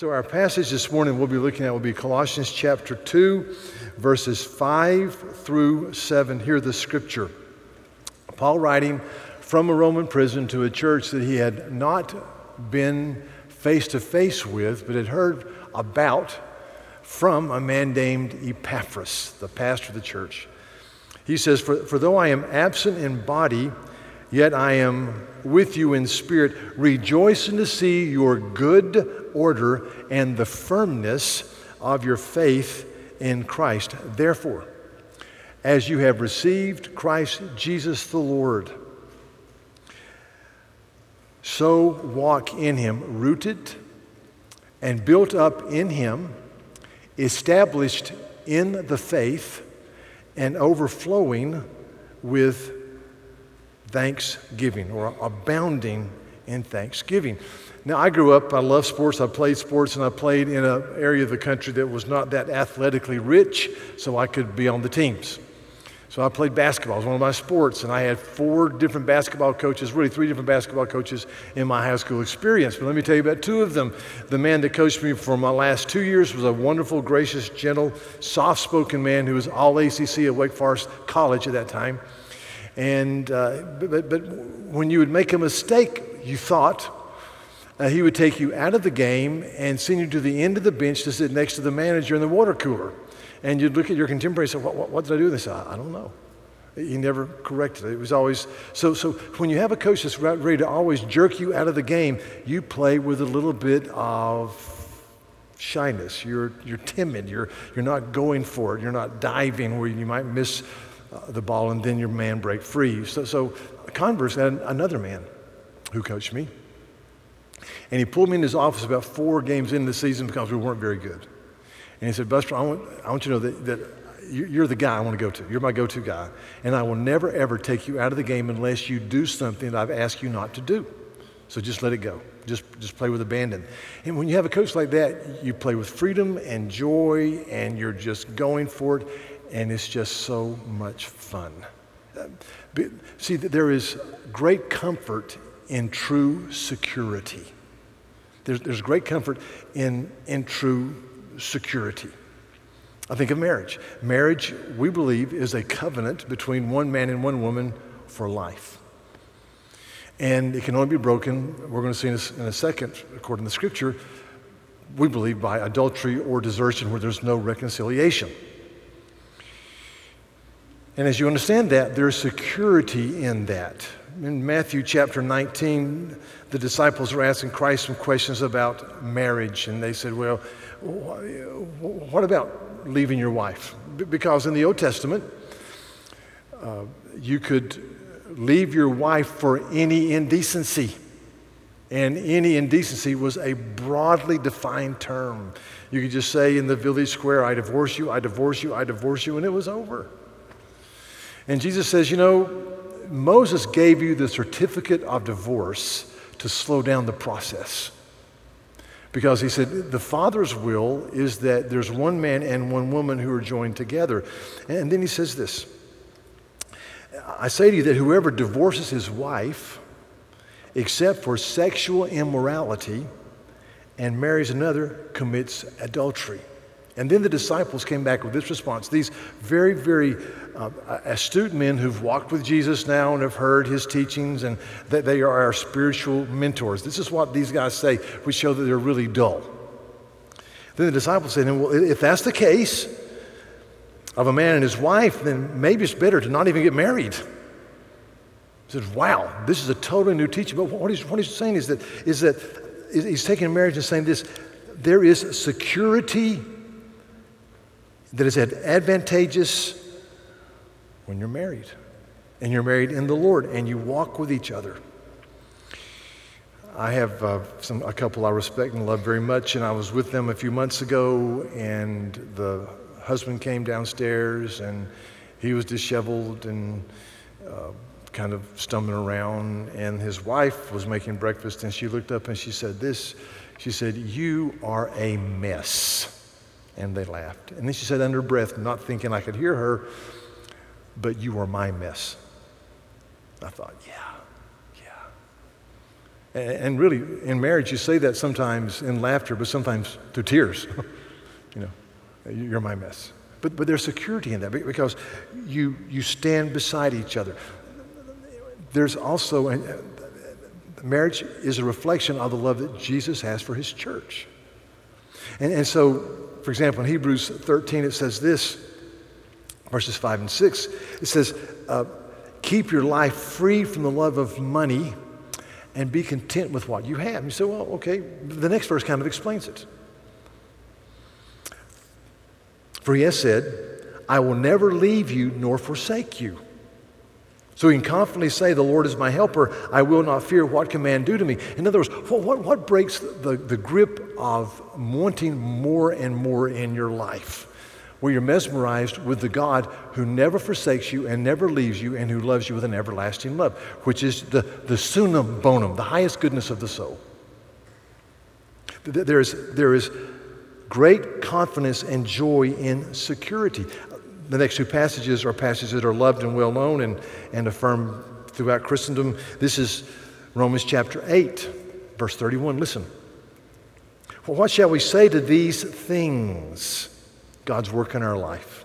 So, our passage this morning we'll be looking at will be Colossians chapter 2, verses 5 through 7. Hear the scripture. Paul writing from a Roman prison to a church that he had not been face to face with, but had heard about from a man named Epaphras, the pastor of the church. He says, For, for though I am absent in body, yet I am with you in spirit, rejoicing to see your good order and the firmness of your faith in Christ. Therefore, as you have received Christ Jesus the Lord, so walk in him, rooted and built up in him, established in the faith, and overflowing with thanksgiving or abounding in thanksgiving. Now, I grew up, I love sports, I played sports, and I played in an area of the country that was not that athletically rich, so I could be on the teams. So I played basketball. It was one of my sports, and I had four different basketball coaches, really three different basketball coaches in my high school experience. But let me tell you about two of them. The man that coached me for my last two years was a wonderful, gracious, gentle, soft spoken man who was all ACC at Wake Forest College at that time. And, uh, but, but when you would make a mistake, you thought, uh, he would take you out of the game and send you to the end of the bench to sit next to the manager in the water cooler. And you'd look at your contemporary and say, What, what, what did I do? They I, I don't know. He never corrected it. It was always so. So when you have a coach that's ready to always jerk you out of the game, you play with a little bit of shyness. You're you're timid. You're you're not going for it. You're not diving where you might miss uh, the ball and then your man break free. So so conversely, another man who coached me, and he pulled me in his office about four games into the season because we weren't very good. And he said, Buster, I want, I want you to know that, that you're the guy I want to go to. You're my go to guy. And I will never, ever take you out of the game unless you do something that I've asked you not to do. So just let it go. Just, just play with abandon. And when you have a coach like that, you play with freedom and joy, and you're just going for it, and it's just so much fun. See, there is great comfort in true security. There's, there's great comfort in, in true security. I think of marriage. Marriage, we believe, is a covenant between one man and one woman for life. And it can only be broken, we're going to see in a, in a second, according to the scripture, we believe by adultery or desertion where there's no reconciliation. And as you understand that, there's security in that. In Matthew chapter 19, the disciples were asking Christ some questions about marriage, and they said, Well, what about leaving your wife? Because in the Old Testament, uh, you could leave your wife for any indecency. And any indecency was a broadly defined term. You could just say in the village square, I divorce you, I divorce you, I divorce you, and it was over. And Jesus says, You know, Moses gave you the certificate of divorce to slow down the process. Because he said, the Father's will is that there's one man and one woman who are joined together. And then he says this I say to you that whoever divorces his wife, except for sexual immorality, and marries another, commits adultery. And then the disciples came back with this response. These very, very uh, astute men who've walked with Jesus now and have heard his teachings, and that they are our spiritual mentors. This is what these guys say. We show that they're really dull. Then the disciples said, Well, if that's the case of a man and his wife, then maybe it's better to not even get married. He said, Wow, this is a totally new teaching. But what he's, what he's saying is that, is that he's taking marriage and saying this there is security that is advantageous when you're married and you're married in the Lord and you walk with each other. I have uh, some, a couple I respect and love very much, and I was with them a few months ago, and the husband came downstairs, and he was disheveled and uh, kind of stumbling around, and his wife was making breakfast, and she looked up and she said, This, she said, You are a mess. And they laughed. And then she said under breath, not thinking I could hear her, but you are my mess. I thought, yeah, yeah. And really, in marriage, you say that sometimes in laughter, but sometimes through tears. you know, you're my mess. But, but there's security in that because you, you stand beside each other. There's also, uh, marriage is a reflection of the love that Jesus has for his church. And, and so, for example, in Hebrews 13, it says this, verses 5 and 6, it says, uh, Keep your life free from the love of money and be content with what you have. And You say, well, okay, the next verse kind of explains it. For he has said, I will never leave you nor forsake you. So he can confidently say, The Lord is my helper. I will not fear what can man do to me. In other words, what, what, what breaks the, the grip of wanting more and more in your life? Where you're mesmerized with the God who never forsakes you and never leaves you and who loves you with an everlasting love, which is the, the summum bonum, the highest goodness of the soul. There is, there is great confidence and joy in security. The next two passages are passages that are loved and well known and, and affirmed throughout Christendom. This is Romans chapter 8, verse 31. Listen. Well, what shall we say to these things? God's work in our life.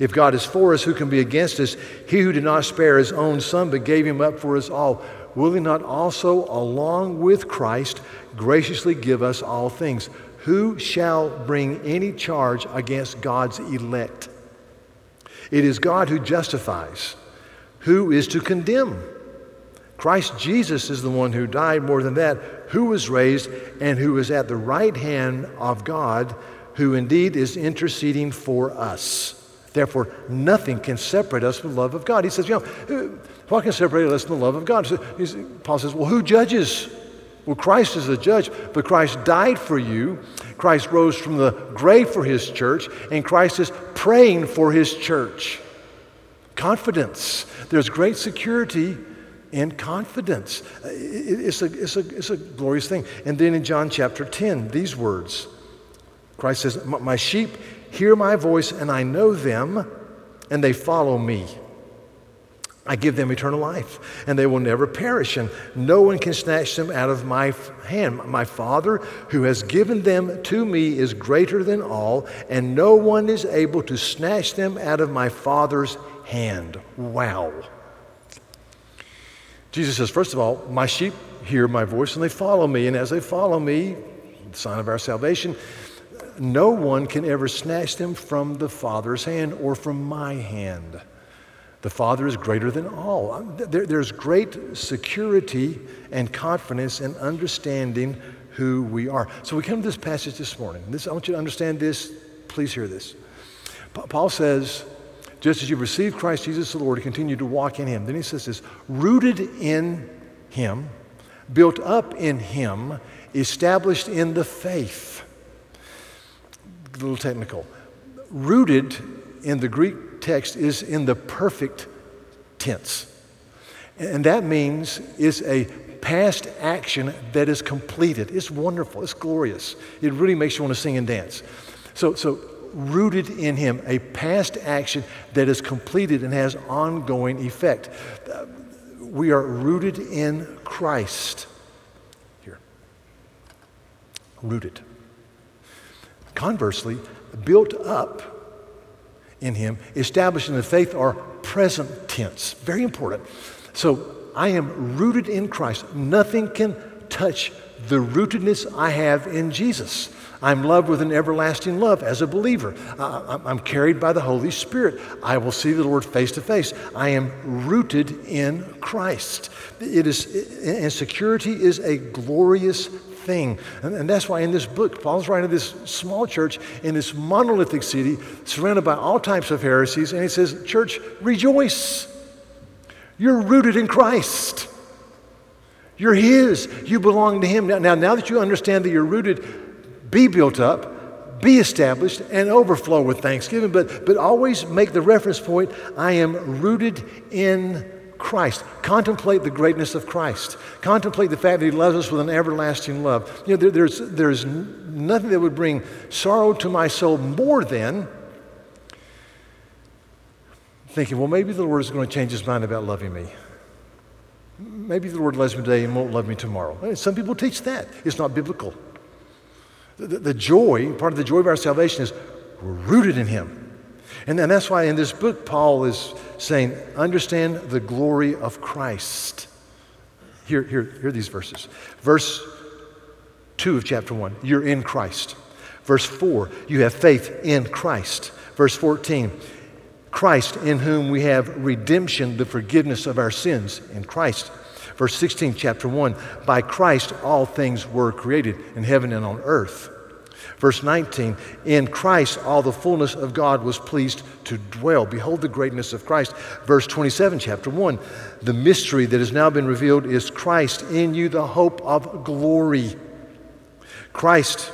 If God is for us, who can be against us? He who did not spare his own son, but gave him up for us all, will he not also, along with Christ, graciously give us all things? Who shall bring any charge against God's elect? It is God who justifies. Who is to condemn? Christ Jesus is the one who died, more than that, who was raised, and who is at the right hand of God, who indeed is interceding for us. Therefore, nothing can separate us from the love of God. He says, you know, what can separate us from the love of God? Paul says, well, who judges? Well, Christ is the judge, but Christ died for you. Christ rose from the grave for his church, and Christ is praying for his church. Confidence. There's great security in confidence. It's a, it's, a, it's a glorious thing. And then in John chapter 10, these words Christ says, My sheep hear my voice, and I know them, and they follow me. I give them eternal life, and they will never perish, and no one can snatch them out of my hand. My Father, who has given them to me, is greater than all, and no one is able to snatch them out of my Father's hand. Wow. Jesus says, first of all, my sheep hear my voice and they follow me, and as they follow me, the sign of our salvation, no one can ever snatch them from the Father's hand or from my hand. The Father is greater than all. Uh, there, there's great security and confidence and understanding who we are. So we come to this passage this morning. This, I want you to understand this. Please hear this. Paul says, just as you've received Christ Jesus the Lord, continue to walk in Him. Then he says this rooted in Him, built up in Him, established in the faith. A little technical. Rooted in the Greek text is in the perfect tense. And that means it's a past action that is completed. It's wonderful. It's glorious. It really makes you want to sing and dance. So, so rooted in Him, a past action that is completed and has ongoing effect. We are rooted in Christ. Here. Rooted. Conversely, built up in him, established in the faith are present tense. Very important. So I am rooted in Christ. Nothing can touch the rootedness I have in Jesus. I'm loved with an everlasting love as a believer. I'm carried by the Holy Spirit. I will see the Lord face to face. I am rooted in Christ. It is, and security is a glorious thing. And, and, that's why in this book, Paul's writing to this small church in this monolithic city, surrounded by all types of heresies, and he says, Church, rejoice. You're rooted in Christ. You're His. You belong to Him. Now, now, now that you understand that you're rooted, be built up, be established, and overflow with thanksgiving. But, but always make the reference point I am rooted in Christ. Contemplate the greatness of Christ. Contemplate the fact that He loves us with an everlasting love. You know, there, there's, there's nothing that would bring sorrow to my soul more than thinking, well, maybe the Lord is going to change His mind about loving me. maybe the Lord loves me today and won't love me tomorrow. Some people teach that. It's not biblical. The, the joy, part of the joy of our salvation is we're rooted in Him. And, that's why in this book, Paul is saying, understand the glory of Christ. Here, here, here are these verses. Verse 2 of chapter 1, you're in Christ. Verse 4, you have faith in Christ. Verse 14, Christ in whom we have redemption, the forgiveness of our sins in Christ. Verse 16, chapter 1, by Christ all things were created in heaven and on earth. Verse 19, in Christ all the fullness of God was pleased to dwell. Behold the greatness of Christ. Verse 27, chapter 1, the mystery that has now been revealed is Christ in you, the hope of glory. Christ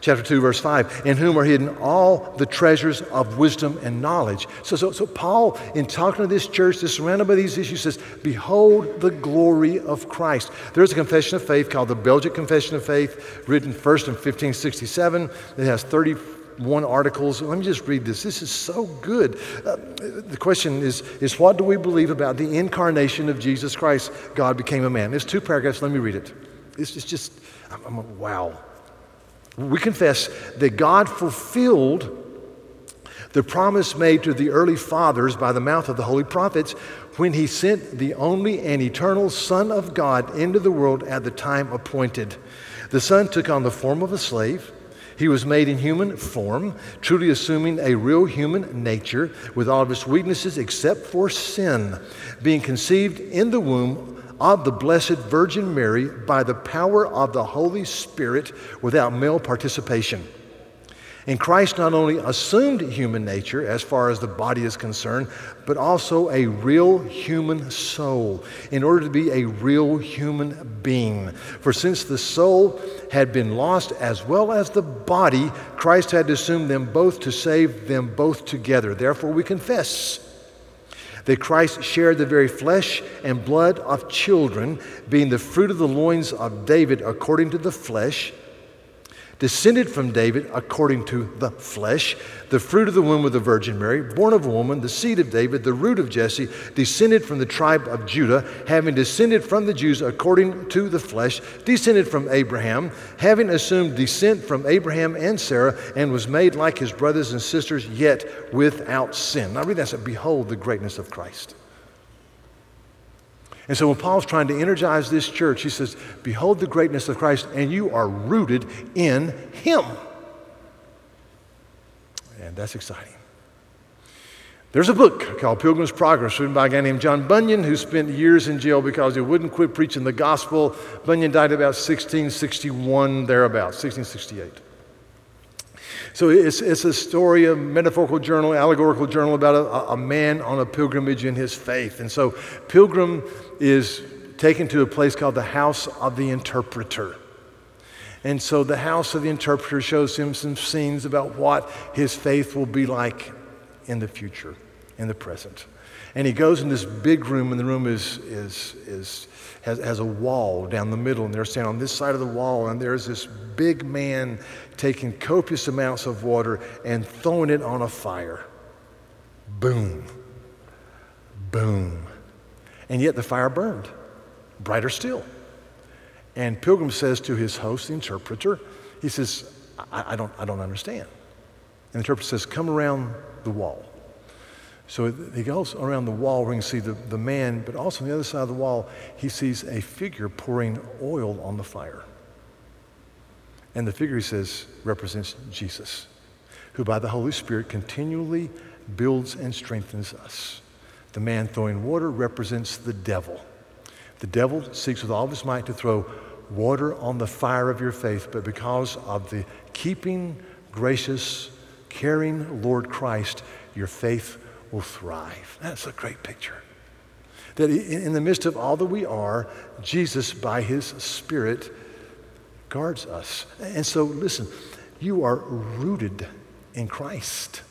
chapter 2, verse 5, in whom are hidden all the treasures of wisdom and knowledge. So, so, so Paul, in talking to this church that's surrounded by these issues, says, Behold the glory of Christ. There's a confession of faith called the Belgic Confession of Faith, written first in 1567. It has 31 articles. Let me just read this. This is so good. Uh, the question is, is, what do we believe about the incarnation of Jesus Christ? God became a man. There's two paragraphs. Let me read it. It's, it's just, I'm, I'm wow. We confess that God fulfilled the promise made to the early fathers by the mouth of the holy prophets when he sent the only and eternal Son of God into the world at the time appointed. The Son took on the form of a slave. He was made in human form, truly assuming a real human nature with all of its weaknesses except for sin, being conceived in the womb of the Blessed Virgin Mary by the power of the Holy Spirit without male participation. And Christ not only assumed human nature as far as the body is concerned, but also a real human soul in order to be a real human being. For since the soul had been lost as well as the body, Christ had to assume them both to save them both together. Therefore, we confess that Christ shared the very flesh and blood of children, being the fruit of the loins of David according to the flesh, descended from David according to the flesh, the fruit of the womb of the Virgin Mary, born of a woman, the seed of David, the root of Jesse, descended from the tribe of Judah, having descended from the Jews according to the flesh, descended from Abraham, having assumed descent from Abraham and Sarah, and was made like his brothers and sisters, yet without sin. Now read that. Behold the greatness of Christ. And so when Paul's trying to energize this church, he says, Behold the greatness of Christ, and you are rooted in Him. And that's exciting. There's a book called Pilgrim's Progress, written by a guy named John Bunyan, who spent years in jail because he wouldn't quit preaching the gospel. Bunyan died about 1661, thereabouts, 1668. So it's, it's a story, a metaphorical journal, allegorical journal about a, a man on a pilgrimage in his faith. And so Pilgrim is taken to a place called the House of the Interpreter. And so the House of the Interpreter shows him some scenes about what his faith will be like in the future, in the present. And he goes in this big room, and the room is, is, is, has, has a wall down the middle, and they're standing on this side of the wall, and there's this big man taking copious amounts of water and throwing it on a fire. Boom. Boom. And yet the fire burned, brighter still. And Pilgrim says to his host, the interpreter, he says, I, I don't, I don't understand. And the interpreter says, Come around the wall. So he goes around the wall where you can see the, the man, but also on the other side of the wall, he sees a figure pouring oil on the fire. And the figure, he says, represents Jesus, who by the Holy Spirit continually builds and strengthens us. The man throwing water represents the devil. The devil seeks with all of his might to throw water on the fire of your faith, but because of the keeping, gracious, caring Lord Christ, your faith will thrive. That's a great picture. That in the midst of all that we are, Jesus, by his Spirit, guards us. And so, listen, you are rooted in Christ.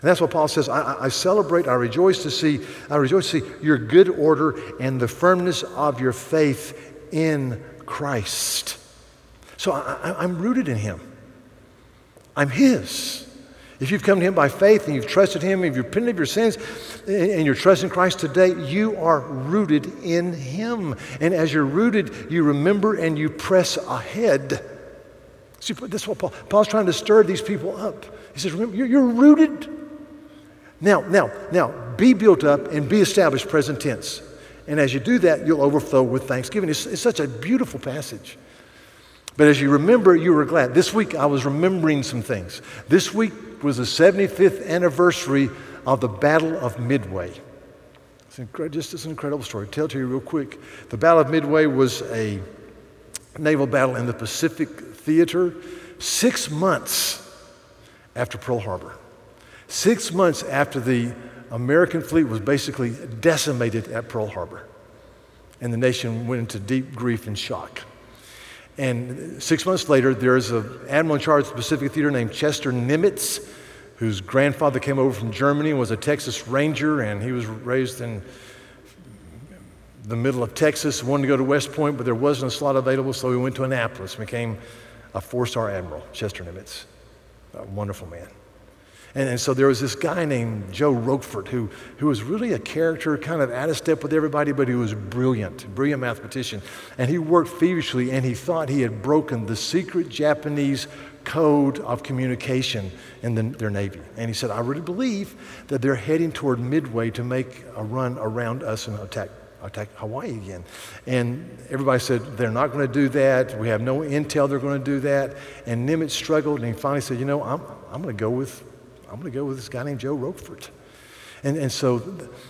And that's what Paul says. I, I, celebrate, I rejoice to see, I rejoice to see your good order and the firmness of your faith in Christ. So I, I'm rooted in Him. I'm His. If you've come to Him by faith and you've trusted Him, if you've repented of your sins, eh, and you're trusting Christ today, you are rooted in Him. And as you're rooted, you remember and you press ahead. See, this is what Paul, Paul's trying to stir these people up. He says, remember, you're, you're rooted. Now, now, now, be built up and be established, present tense. And as you do that, you'll overflow with thanksgiving. It's, it's such a beautiful passage. But as you remember, you were glad. This week, I was remembering some things. This week was the 75th anniversary of the Battle of Midway. It's incre- just it's an incredible story. I'll tell to you real quick. The Battle of Midway was a naval battle in the Pacific Theater six months after Pearl Harbor. Six months after the American fleet was basically decimated at Pearl Harbor. And the nation went into deep grief and shock. And six months later, there's an admiral in charge of the Pacific Theater named Chester Nimitz, whose grandfather came over from Germany and was a Texas Ranger, and he was raised in the middle of Texas, wanted to go to West Point, but there wasn't a slot available, so he went to Annapolis, and became a four star admiral, Chester Nimitz. A wonderful man. And, and, so there was this guy named Joe Rochefort who, who was really a character, kind of out of step with everybody, but he was brilliant, brilliant mathematician. And he worked feverishly and he thought he had broken the secret Japanese code of communication in the, their Navy. And he said, I really believe that they're heading toward Midway to make a run around us and attack attack Hawaii again. And everybody said, they're not going to do that. We have no intel they're going to do that. And Nimitz struggled and he finally said, you know, I'm, I'm going to go with I'm going to go with this guy named Joe Rochefort. And, and so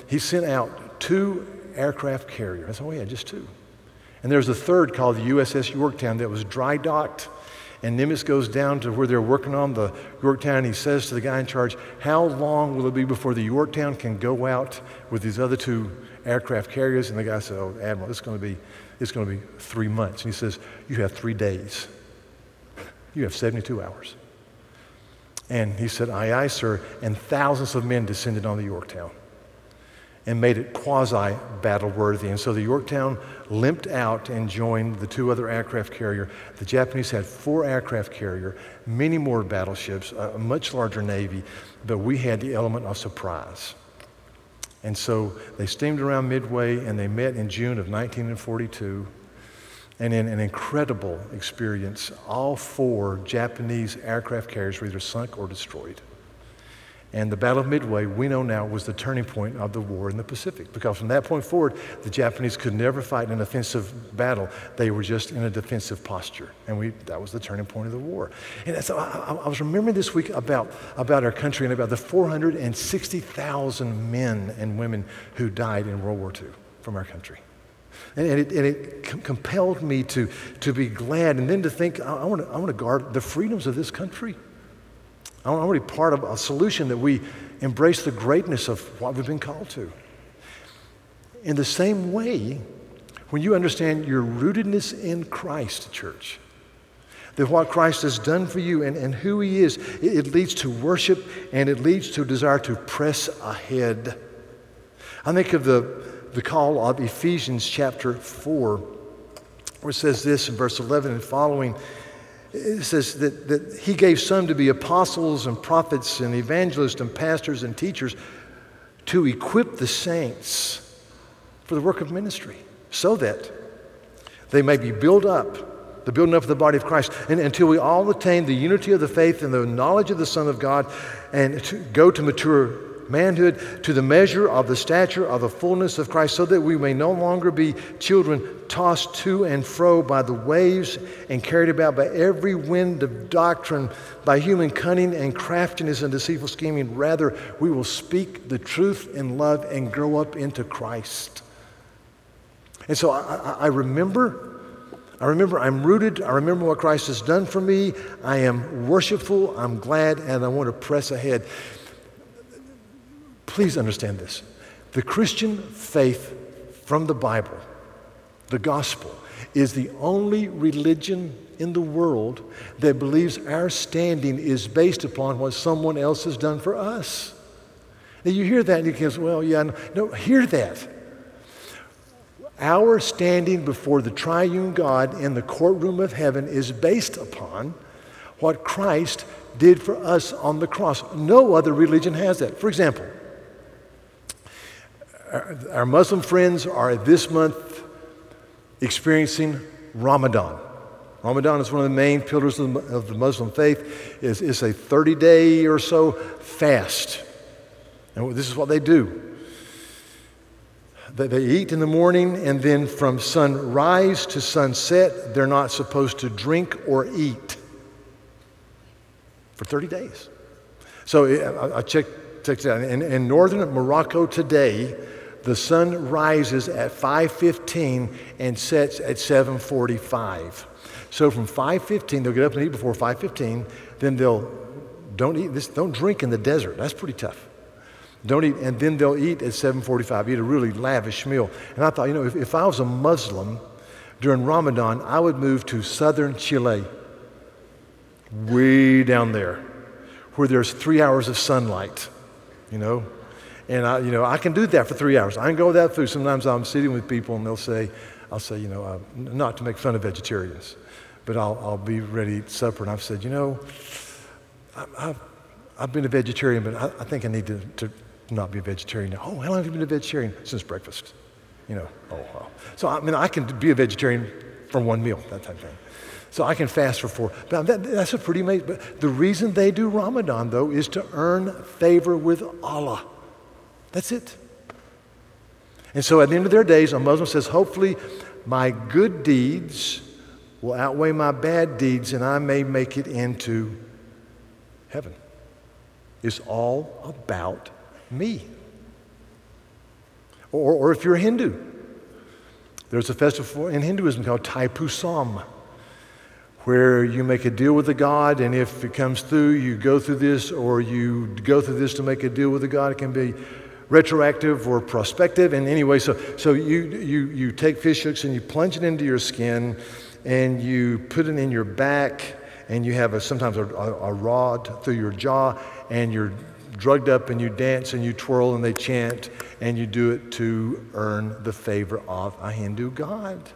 he sent out two aircraft carriers. That's all he had, oh, just two. And there's a third called the USS Yorktown that was dry docked. And Nimitz goes down to where they're working on the Yorktown. And he says to the guy in charge, How long will it be before the Yorktown can go out with these other two aircraft carriers? And the guy said, Oh, Admiral, it's going to be, it's going to be three months. And he says, You have three days. You have 72 hours. And he said, Aye, aye, sir. And thousands of men descended on the Yorktown and made it quasi battle worthy. And so the Yorktown limped out and joined the two other aircraft carrier. The Japanese had four aircraft carrier, many more battleships, a much larger navy, but we had the element of surprise. And so they steamed around Midway and they met in June of 1942. And in an incredible experience, all four Japanese aircraft carriers were either sunk or destroyed. And the Battle of Midway, we know now, was the turning point of the war in the Pacific. Because from that point forward, the Japanese could never fight an offensive battle. They were just in a defensive posture. And we, that was the turning point of the war. And so I, I was remembering this week about, about our country and about the 460,000 men and women who died in World War II from our country. And, and it, and it com- compelled me to, to be glad and then to think, I, I want to guard the freedoms of this country. I want to be part of a solution that we embrace the greatness of what we've been called to. In the same way, when you understand your rootedness in Christ, church, that what Christ has done for you and, and who He is, it, it leads to worship and it leads to a desire to press ahead. I think of the, the call of Ephesians chapter 4, where it says this in verse 11 and following. It says that, that he gave some to be apostles and prophets and evangelists and pastors and teachers to equip the saints for the work of ministry so that they may be built up, the building up of the body of Christ, and, until we all attain the unity of the faith and the knowledge of the Son of God and to go to mature manhood to the measure of the stature of the fullness of Christ, so that we may no longer be children tossed to and fro by the waves and carried about by every wind of doctrine, by human cunning and craftiness and deceitful scheming. Rather, we will speak the truth in love and grow up into Christ. And so I, I, I remember. I remember I'm rooted. I remember what Christ has done for me. I am worshipful. I'm glad, and I want to press ahead. Please understand this. The Christian faith from the Bible, the gospel, is the only religion in the world that believes our standing is based upon what someone else has done for us. Now you hear that and you go, well, yeah, no, no, hear that. Our standing before the triune God in the courtroom of heaven is based upon what Christ did for us on the cross. No other religion has that. For example, our, Muslim friends are this month experiencing Ramadan. Ramadan is one of the main pillars of the, of the Muslim faith. It's, it's a 30 day or so fast. And this is what they do. They, they eat in the morning, and then from sunrise to sunset, they're not supposed to drink or eat for 30 days. So I, I checked, checked it out. In, in northern Morocco today, the sun rises at 5.15 and sets at 7.45 so from 5.15 they'll get up and eat before 5.15 then they'll don't eat this don't drink in the desert. That's pretty tough. Don't eat and then they'll eat at 7.45 eat a really lavish meal. And i thought you know if, if i was a muslim during ramadan i would move to southern chile way down there where there's three hours of sunlight you know and I, you know, I can do that for three hours. I can go that through. Sometimes I'm sitting with people and they'll say, I'll say, you know, uh, not to make fun of vegetarians, but I'll, I'll be ready to supper. And I've said, you know, I, have I've been a vegetarian, but I, I think I need to, to, not be a vegetarian. now. Oh, how long have you been a vegetarian? Since breakfast. You know, oh, wow. So, I mean, I can be a vegetarian for one meal, that type of thing. So I can fast for four. But that, that's a pretty amazing. But the reason they do Ramadan, though, is to earn favor with Allah. That's it. And so at the end of their days, a Muslim says, hopefully my good deeds will outweigh my bad deeds and I may make it into heaven. It's all about me. Or, or if you're a Hindu, there's a festival in Hinduism called Thaipusam where you make a deal with the God, and if it comes through, you go through this, or you go through this to make a deal with the God. It can be retroactive or prospective. And anyway, so, so you, you, you take fish hooks and you plunge it into your skin and you put it in your back and you have a, sometimes a, a, rod through your jaw and you're drugged up and you dance and you twirl and they chant and you do it to earn the favor of a Hindu god.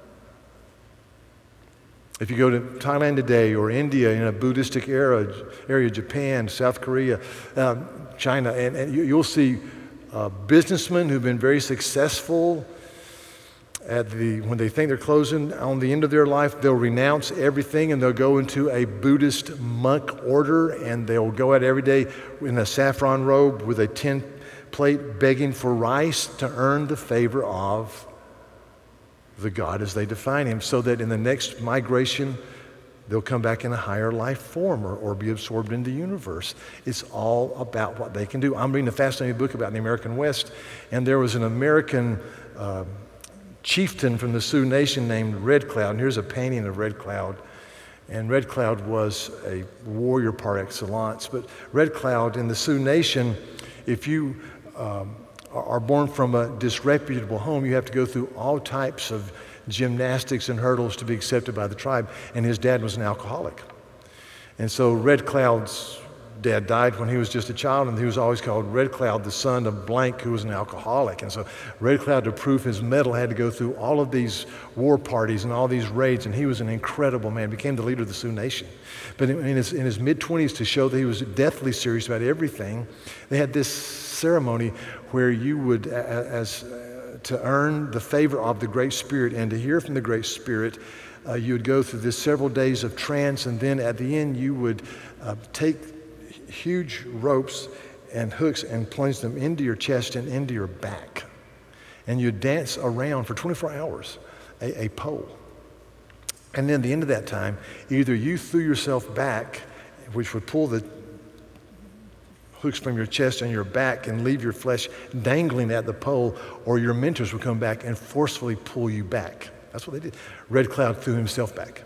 If you go to Thailand today or India in a Buddhistic era, area, Japan, South Korea, um, China, and, and you, will see uh, businessmen who've been very successful at the when they think they're closing on the end of their life they'll renounce everything and they'll go into a buddhist monk order and they'll go out every day in a saffron robe with a tin plate begging for rice to earn the favor of the god as they define him so that in the next migration They'll come back in a higher life form or, or be absorbed into the universe. It's all about what they can do. I'm reading a fascinating book about the American West, and there was an American uh, chieftain from the Sioux Nation named Red Cloud. And here's a painting of Red Cloud. And Red Cloud was a warrior par excellence. But Red Cloud in the Sioux Nation, if you um, are born from a disreputable home, you have to go through all types of gymnastics and hurdles to be accepted by the tribe. And his dad was an alcoholic. And so Red Cloud's dad died when he was just a child, and he was always called Red Cloud, the son of blank, who was an alcoholic. And so Red Cloud, to prove his mettle, had to go through all of these war parties and all these raids, and he was an incredible man, became the leader of the Sioux Nation. But in his, in his mid 20s, to show that he was deathly serious about everything, they had this ceremony where you would, as to earn the favor of the Great Spirit and to hear from the Great Spirit, uh, you would go through this several days of trance, and then at the end, you would uh, take huge ropes and hooks and plunge them into your chest and into your back. And you'd dance around for 24 hours a, a pole. And then at the end of that time, either you threw yourself back, which would pull the hooks from your chest and your back and leave your flesh dangling at the pole, or your mentors would come back and forcefully pull you back. That's what they did. Red Cloud threw himself back,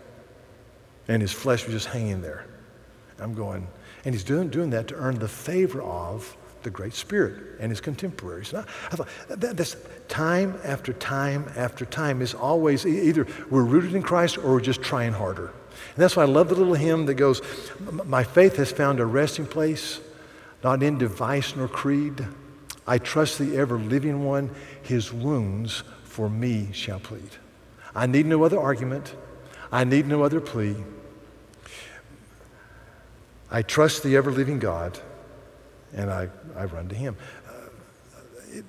and his flesh was just hanging there. I'm going, and he's doing, doing that to earn the favor of the Great Spirit and his contemporaries. I, I thought that, that's time after time after time is always either we're rooted in Christ or we're just trying harder. And that's why I love the little hymn that goes, My faith has found a resting place not in device nor creed. I trust the ever living one, his wounds for me shall plead. I need no other argument. I need no other plea. I trust the ever living God, and I, I run to him. Uh,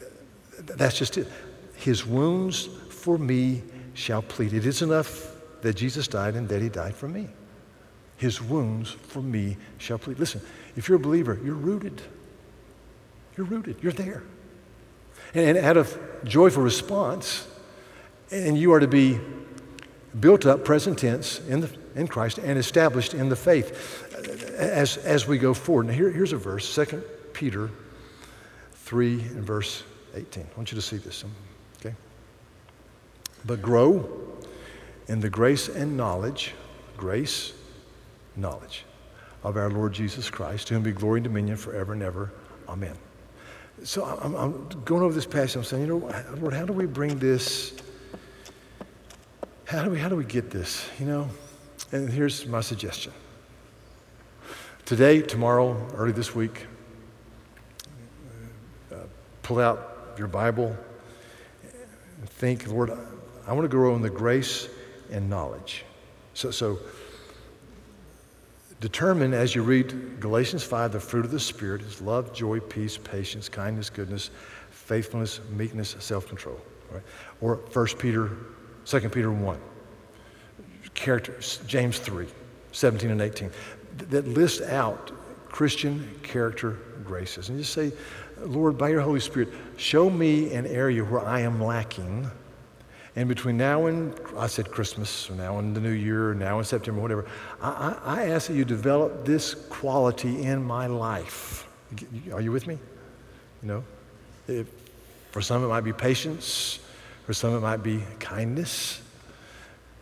That's just it. His wounds for me shall plead. It is enough that Jesus died and that he died for me. His wounds for me shall plead. Listen, if you're a believer, you're rooted. You're rooted. You're there. And, and out of joyful response, and you are to be built up, present tense, in, the, in Christ and established in the faith uh, as, as we go forward. Now, here, here's a verse, 2 Peter 3 and verse 18. I want you to see this, okay? But grow in the grace and knowledge, grace, knowledge of our Lord Jesus Christ, to whom be glory and dominion forever and ever. Amen. So I'm, I'm going over this passage. I'm saying, you know, Lord, how do we bring this? How do we, how do we get this? You know? And here's my suggestion. Today, tomorrow, early this week, uh, pull out your Bible and think, Lord, I want to grow in the grace and knowledge. So, so determine as you read Galatians 5, the fruit of the Spirit is love, joy, peace, patience, kindness, goodness, faithfulness, meekness, self control. Right? Or 1 Peter, 2 Peter 1, characters, James 3, 17 and 18, that list out Christian character graces. And just say, Lord, by your Holy Spirit, show me an area where I am lacking and between now and, I said Christmas, or now and the new year, or now in September, whatever, I, I, I ask that you develop this quality in my life. Are you with me? You know, if, for some it might be patience, for some it might be kindness,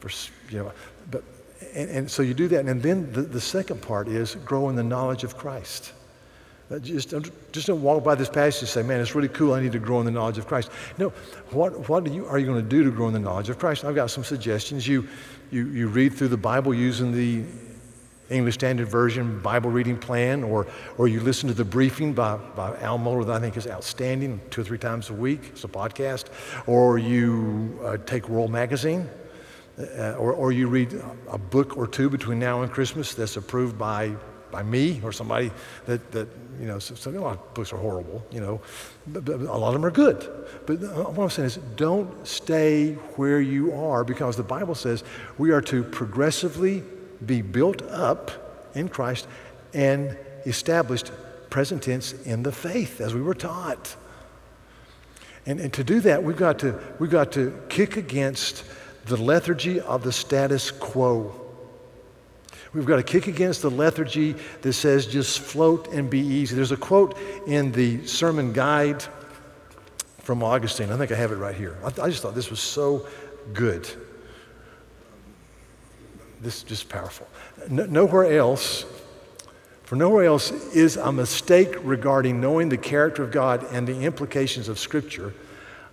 for, you know, but, and, and so you do that. And then the, the second part is grow in the knowledge of Christ. Just, just don't walk by this passage and say, man, it's really cool. I need to grow in the knowledge of Christ. No, what, what are you, you going to do to grow in the knowledge of Christ? I've got some suggestions. You, you, you read through the Bible using the English Standard Version Bible reading plan, or, or you listen to the briefing by, by Al Mohler that I think is outstanding two or three times a week. It's a podcast. Or you uh, take World Magazine. Uh, or, or you read a book or two between now and Christmas that's approved by by me or somebody that, that you know, so, so a lot of books are horrible, you know, but, but, a lot of them are good. But uh, what I'm saying is don't stay where you are because the Bible says we are to progressively be built up in Christ and established present tense in the faith as we were taught. And, and to do that, we've got to, we've got to kick against the lethargy of the status quo. We've got to kick against the lethargy that says just float and be easy. There's a quote in the sermon guide from Augustine. I think I have it right here. I, I just thought this was so good. This is just powerful. No, nowhere else, for nowhere else is a mistake regarding knowing the character of God and the implications of Scripture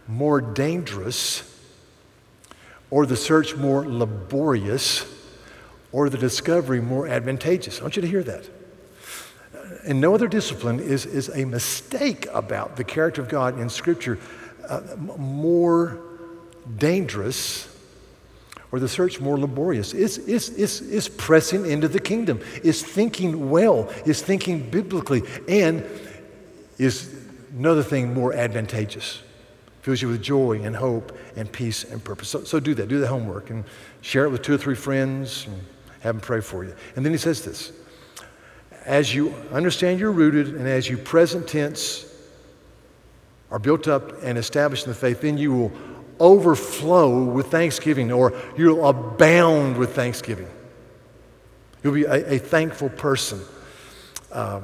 more dangerous or the search more laborious or the discovery more advantageous. I want you to hear that. And no other discipline is, is a mistake about the character of God in Scripture uh, more dangerous or the search more laborious. It's, it's, it's, it's pressing into the kingdom, it's thinking well, it's thinking biblically, and is another thing more advantageous. Fills you with joy and hope and peace and purpose. So, so do that. Do the homework and share it with two or three friends. And, have him pray for you. And then he says this As you understand you're rooted, and as you present tense are built up and established in the faith, then you will overflow with thanksgiving, or you'll abound with thanksgiving. You'll be a, a thankful person. Uh,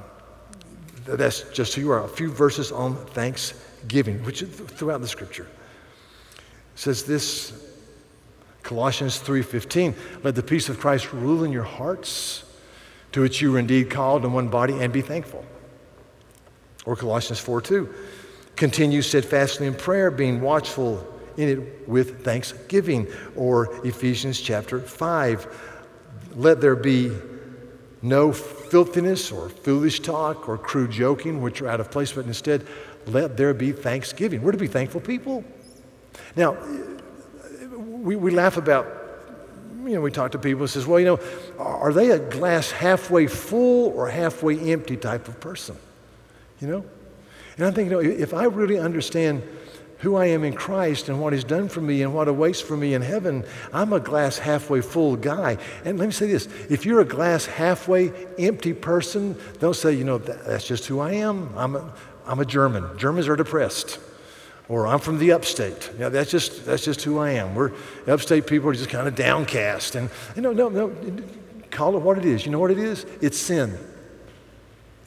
that's just who you are. A few verses on thanksgiving, which is throughout the scripture. Says this Colossians 3:15, let the peace of Christ rule in your hearts, to which you were indeed called in one body, and be thankful. Or Colossians 4:2, continue steadfastly in prayer, being watchful in it with thanksgiving. Or Ephesians chapter 5, let there be no filthiness or foolish talk or crude joking, which are out of place, but instead let there be thanksgiving. We're to be thankful people. Now, we, we laugh about, you know, we talk to people and says, well, you know, are they a glass halfway full or halfway empty type of person? You know? And I'm thinking, you know, if I really understand who I am in Christ and what He's done for me and what awaits for me in heaven, I'm a glass halfway full guy. And let me say this if you're a glass halfway empty person, don't say, you know, that's just who I am. I'm a, I'm a German. Germans are depressed. Or I'm from the upstate. Yeah, that's just, that's just who I am. We're upstate people are just kind of downcast. And, you know, no, no, call it what it is. You know what it is? It's sin.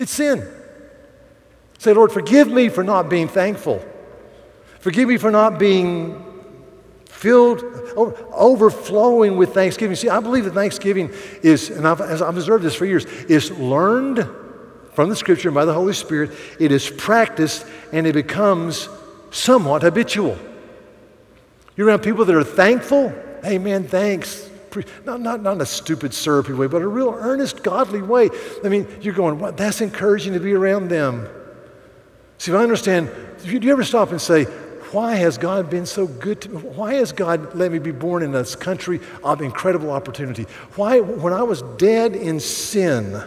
It's sin. Say, Lord, forgive me for not being thankful. Forgive me for not being filled, overflowing with thanksgiving. See, I believe that thanksgiving is, and I've, I've observed this for years, is learned from the scripture by the Holy Spirit. It is practiced and it becomes somewhat habitual. You're around people that are thankful. Amen, thanks. Not, not, not in a stupid, syrupy way, but a real earnest, godly way. I mean, you're going, well, that's encouraging to be around them. See, if I understand, do you ever stop and say, why has God been so good to me? Why has God let me be born in this country of incredible opportunity? Why, when I was dead in sin,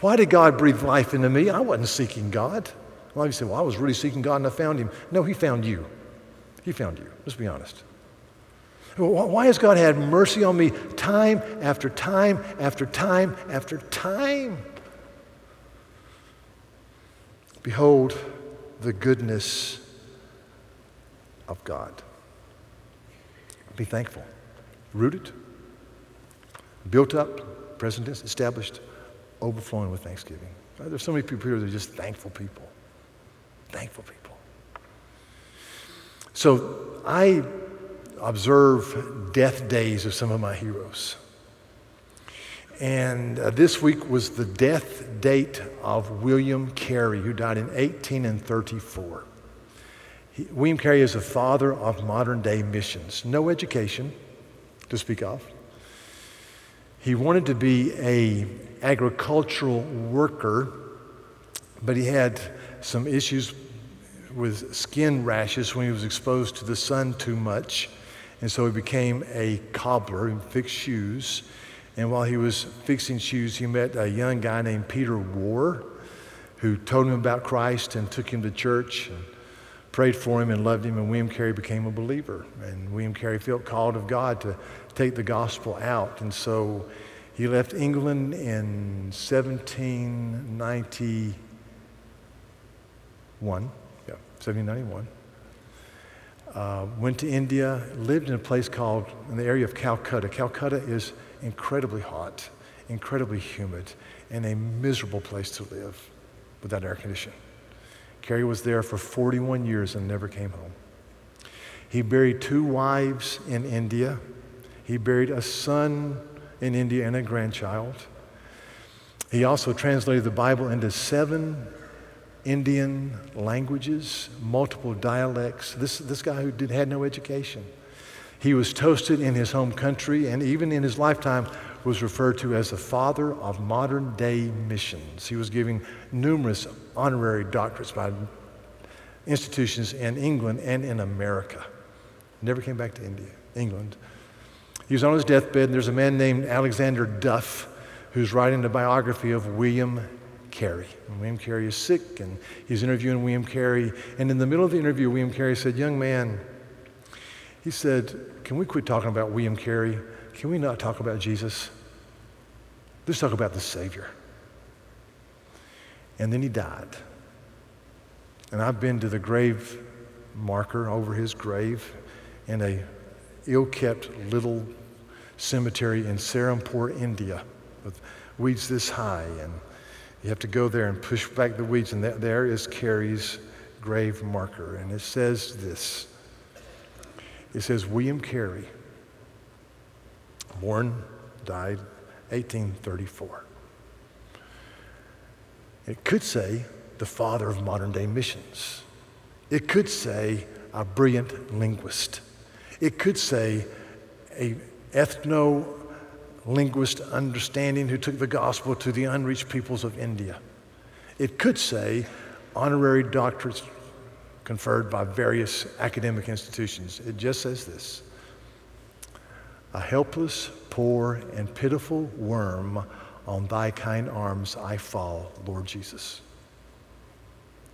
why did God breathe life into me? I wasn't seeking God. Well, you say, well, I was really seeking God and I found him. No, he found you. He found you. Let's be honest. Why has God had mercy on me time after time after time after time? Behold the goodness of God. Be thankful. Rooted, built up, present tense, established, overflowing with thanksgiving. There's so many people here that are just thankful people. Thankful people. So I observe death days of some of my heroes. And uh, this week was the death date of William Carey, who died in 1834. He, William Carey is the father of modern day missions. No education to speak of. He wanted to be a agricultural worker, but he had some issues with skin rashes when he was exposed to the sun too much. And so he became a cobbler and fixed shoes. And while he was fixing shoes, he met a young guy named Peter Warr, who told him about Christ and took him to church and prayed for him and loved him. And William Carey became a believer. And William Carey felt called of God to take the gospel out. And so he left England in 1791. Yeah, 1791. Uh, went to India, lived in a place called, in the area of Calcutta. Calcutta is incredibly hot, incredibly humid, and a miserable place to live without air conditioning. Carey was there for 41 years and never came home. He buried two wives in India. He buried a son in India and a grandchild. He also translated the Bible into seven Indian languages, multiple dialects. This, this guy who did, had no education. He was toasted in his home country and even in his lifetime was referred to as the father of modern day missions. He was giving numerous honorary doctorates by institutions in England and in America. Never came back to India, England. He was on his deathbed, and there's a man named Alexander Duff who's writing the biography of William Carey. And William Carey is sick, and he's interviewing William Carey. And in the middle of the interview, William Carey said, Young man, he said, Can we quit talking about William Carey? Can we not talk about Jesus? Let's talk about the Savior. And then he died. And I've been to the grave marker over his grave in a ill-kept little cemetery in Serampore, India, with weeds this high, and you have to go there and push back the weeds, and there is Carey's grave marker, and it says this. It says William Carey, born, died 1834. It could say the father of modern day missions. It could say a brilliant linguist. It could say a ethno linguist understanding who took the gospel to the unreached peoples of India. It could say honorary doctorates conferred by various academic institutions. It just says this A helpless, poor, and pitiful worm on thy kind arms I fall, Lord Jesus.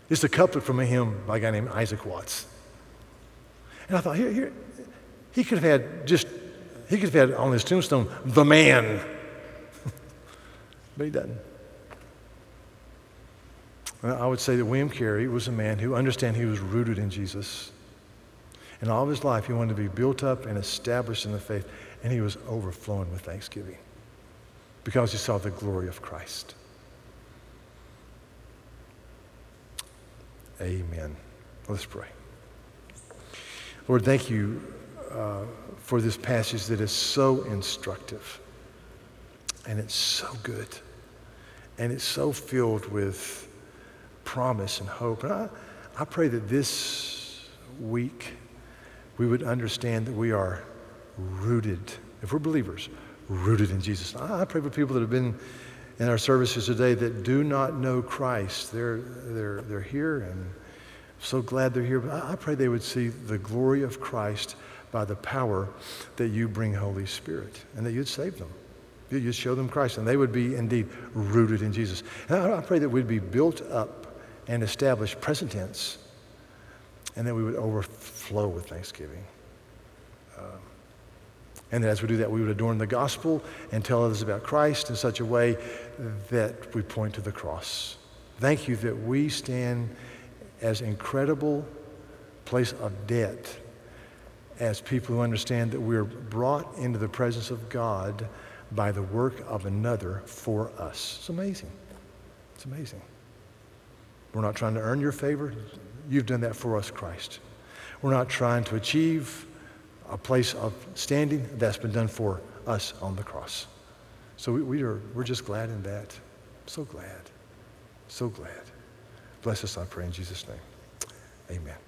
It's a couplet from a hymn by a guy named Isaac Watts. And I thought, here, here, he could have had just, he could have had on his tombstone, the man. but he doesn't. I would say that William Carey was a man who understood he was rooted in Jesus. And all of his life, he wanted to be built up and established in the faith, and he was overflowing with thanksgiving because he saw the glory of Christ. Amen. Let's pray. Lord, thank you uh, for this passage that is so instructive, and it's so good, and it's so filled with promise and hope. And I, I pray that this week we would understand that we are rooted, if we're believers, rooted in Jesus. I, pray for people that have been in our services today that do not know Christ. They're, they're, they're here and so glad they're here. But I, I pray they would see the glory of Christ by the power that you bring Holy Spirit and that you'd save them. You'd show them Christ and they would be indeed rooted in Jesus. And I, pray that we'd be built up and established present tense and that we would overflow with thanksgiving. Um, and that as we do that, we would adorn the gospel and tell others about Christ in such a way that we point to the cross. Thank you that we stand as incredible place of debt as people who understand that we're brought into the presence of God by the work of another for us. It's amazing. It's amazing. We're not trying to earn your favor. You've done that for us, Christ. We're not trying to achieve a place of standing that's been done for us on the cross. So we, we are, we're just glad in that. So glad. So glad. Bless us, I pray, in Jesus' name. Amen.